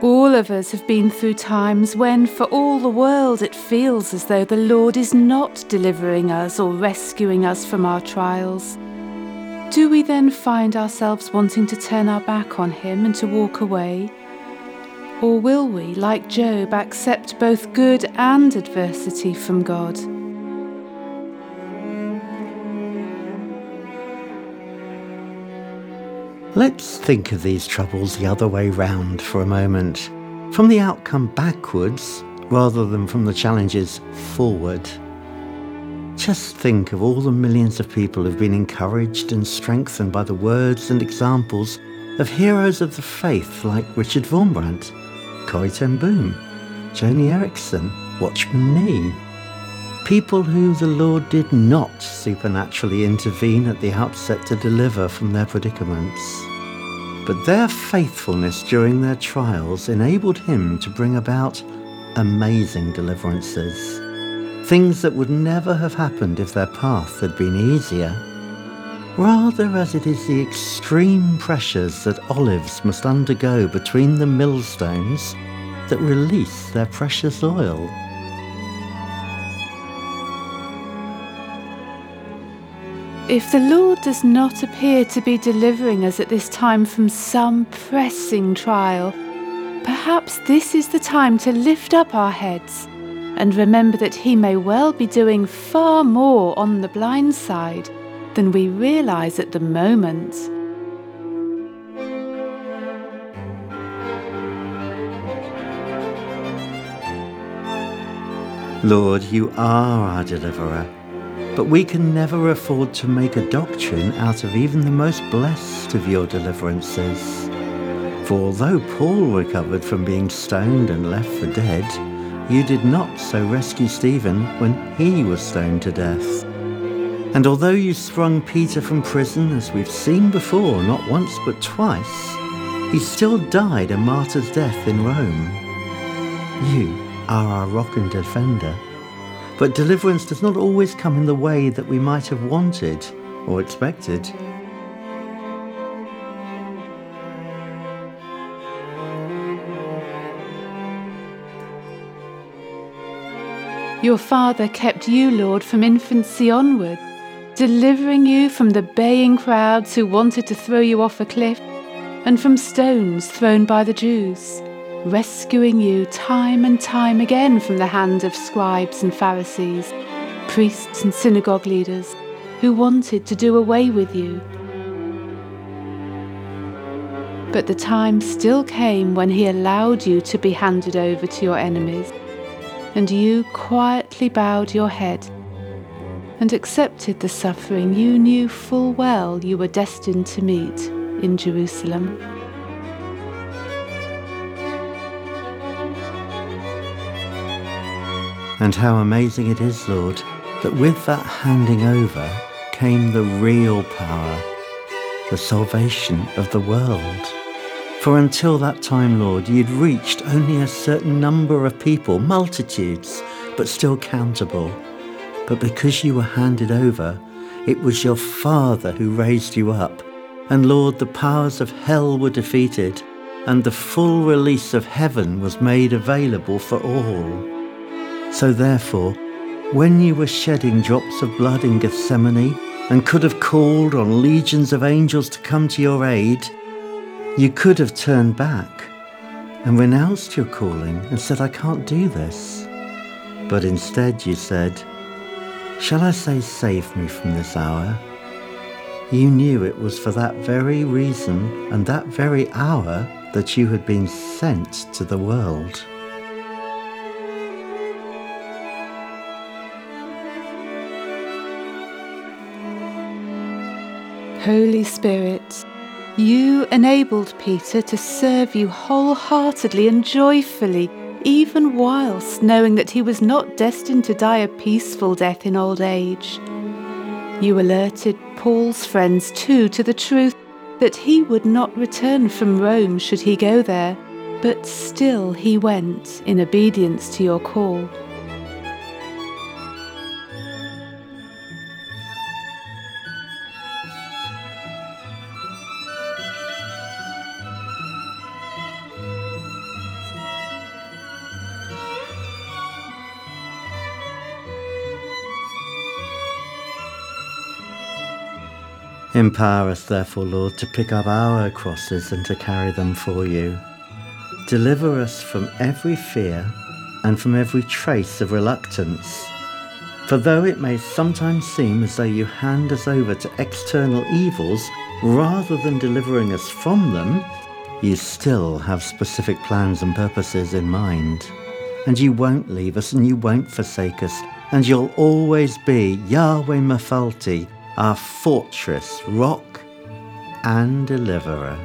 All of us have been through times when, for all the world, it feels as though the Lord is not delivering us or rescuing us from our trials. Do we then find ourselves wanting to turn our back on Him and to walk away? Or will we, like Job, accept both good and adversity from God? Let's think of these troubles the other way round for a moment, from the outcome backwards rather than from the challenges forward. Just think of all the millions of people who've been encouraged and strengthened by the words and examples of heroes of the faith like Richard Wurmbrand, Corrie ten Boom, Joni Eareckson, Watchman Nee. People who the Lord did not supernaturally intervene at the outset to deliver from their predicaments but their faithfulness during their trials enabled him to bring about amazing deliverances. Things that would never have happened if their path had been easier. Rather, as it is the extreme pressures that olives must undergo between the millstones that release their precious oil. If the Lord does not appear to be delivering us at this time from some pressing trial, perhaps this is the time to lift up our heads and remember that He may well be doing far more on the blind side than we realize at the moment. Lord, you are our deliverer. But we can never afford to make a doctrine out of even the most blessed of your deliverances. For although Paul recovered from being stoned and left for dead, you did not so rescue Stephen when he was stoned to death. And although you sprung Peter from prison, as we've seen before, not once but twice, he still died a martyr's death in Rome. You are our rock and defender. But deliverance does not always come in the way that we might have wanted or expected. Your Father kept you, Lord, from infancy onward, delivering you from the baying crowds who wanted to throw you off a cliff, and from stones thrown by the Jews rescuing you time and time again from the hand of scribes and Pharisees, priests and synagogue leaders who wanted to do away with you. But the time still came when he allowed you to be handed over to your enemies, and you quietly bowed your head and accepted the suffering you knew full well you were destined to meet in Jerusalem. And how amazing it is, Lord, that with that handing over came the real power, the salvation of the world. For until that time, Lord, you'd reached only a certain number of people, multitudes, but still countable. But because you were handed over, it was your Father who raised you up. And Lord, the powers of hell were defeated, and the full release of heaven was made available for all. So therefore, when you were shedding drops of blood in Gethsemane and could have called on legions of angels to come to your aid, you could have turned back and renounced your calling and said, I can't do this. But instead you said, Shall I say, save me from this hour? You knew it was for that very reason and that very hour that you had been sent to the world. Holy Spirit, you enabled Peter to serve you wholeheartedly and joyfully, even whilst knowing that he was not destined to die a peaceful death in old age. You alerted Paul's friends too to the truth that he would not return from Rome should he go there, but still he went in obedience to your call. Empower us, therefore, Lord, to pick up our crosses and to carry them for you. Deliver us from every fear and from every trace of reluctance. For though it may sometimes seem as though you hand us over to external evils rather than delivering us from them, you still have specific plans and purposes in mind. And you won't leave us and you won't forsake us, and you'll always be Yahweh Mephalti, our fortress, rock, and deliverer.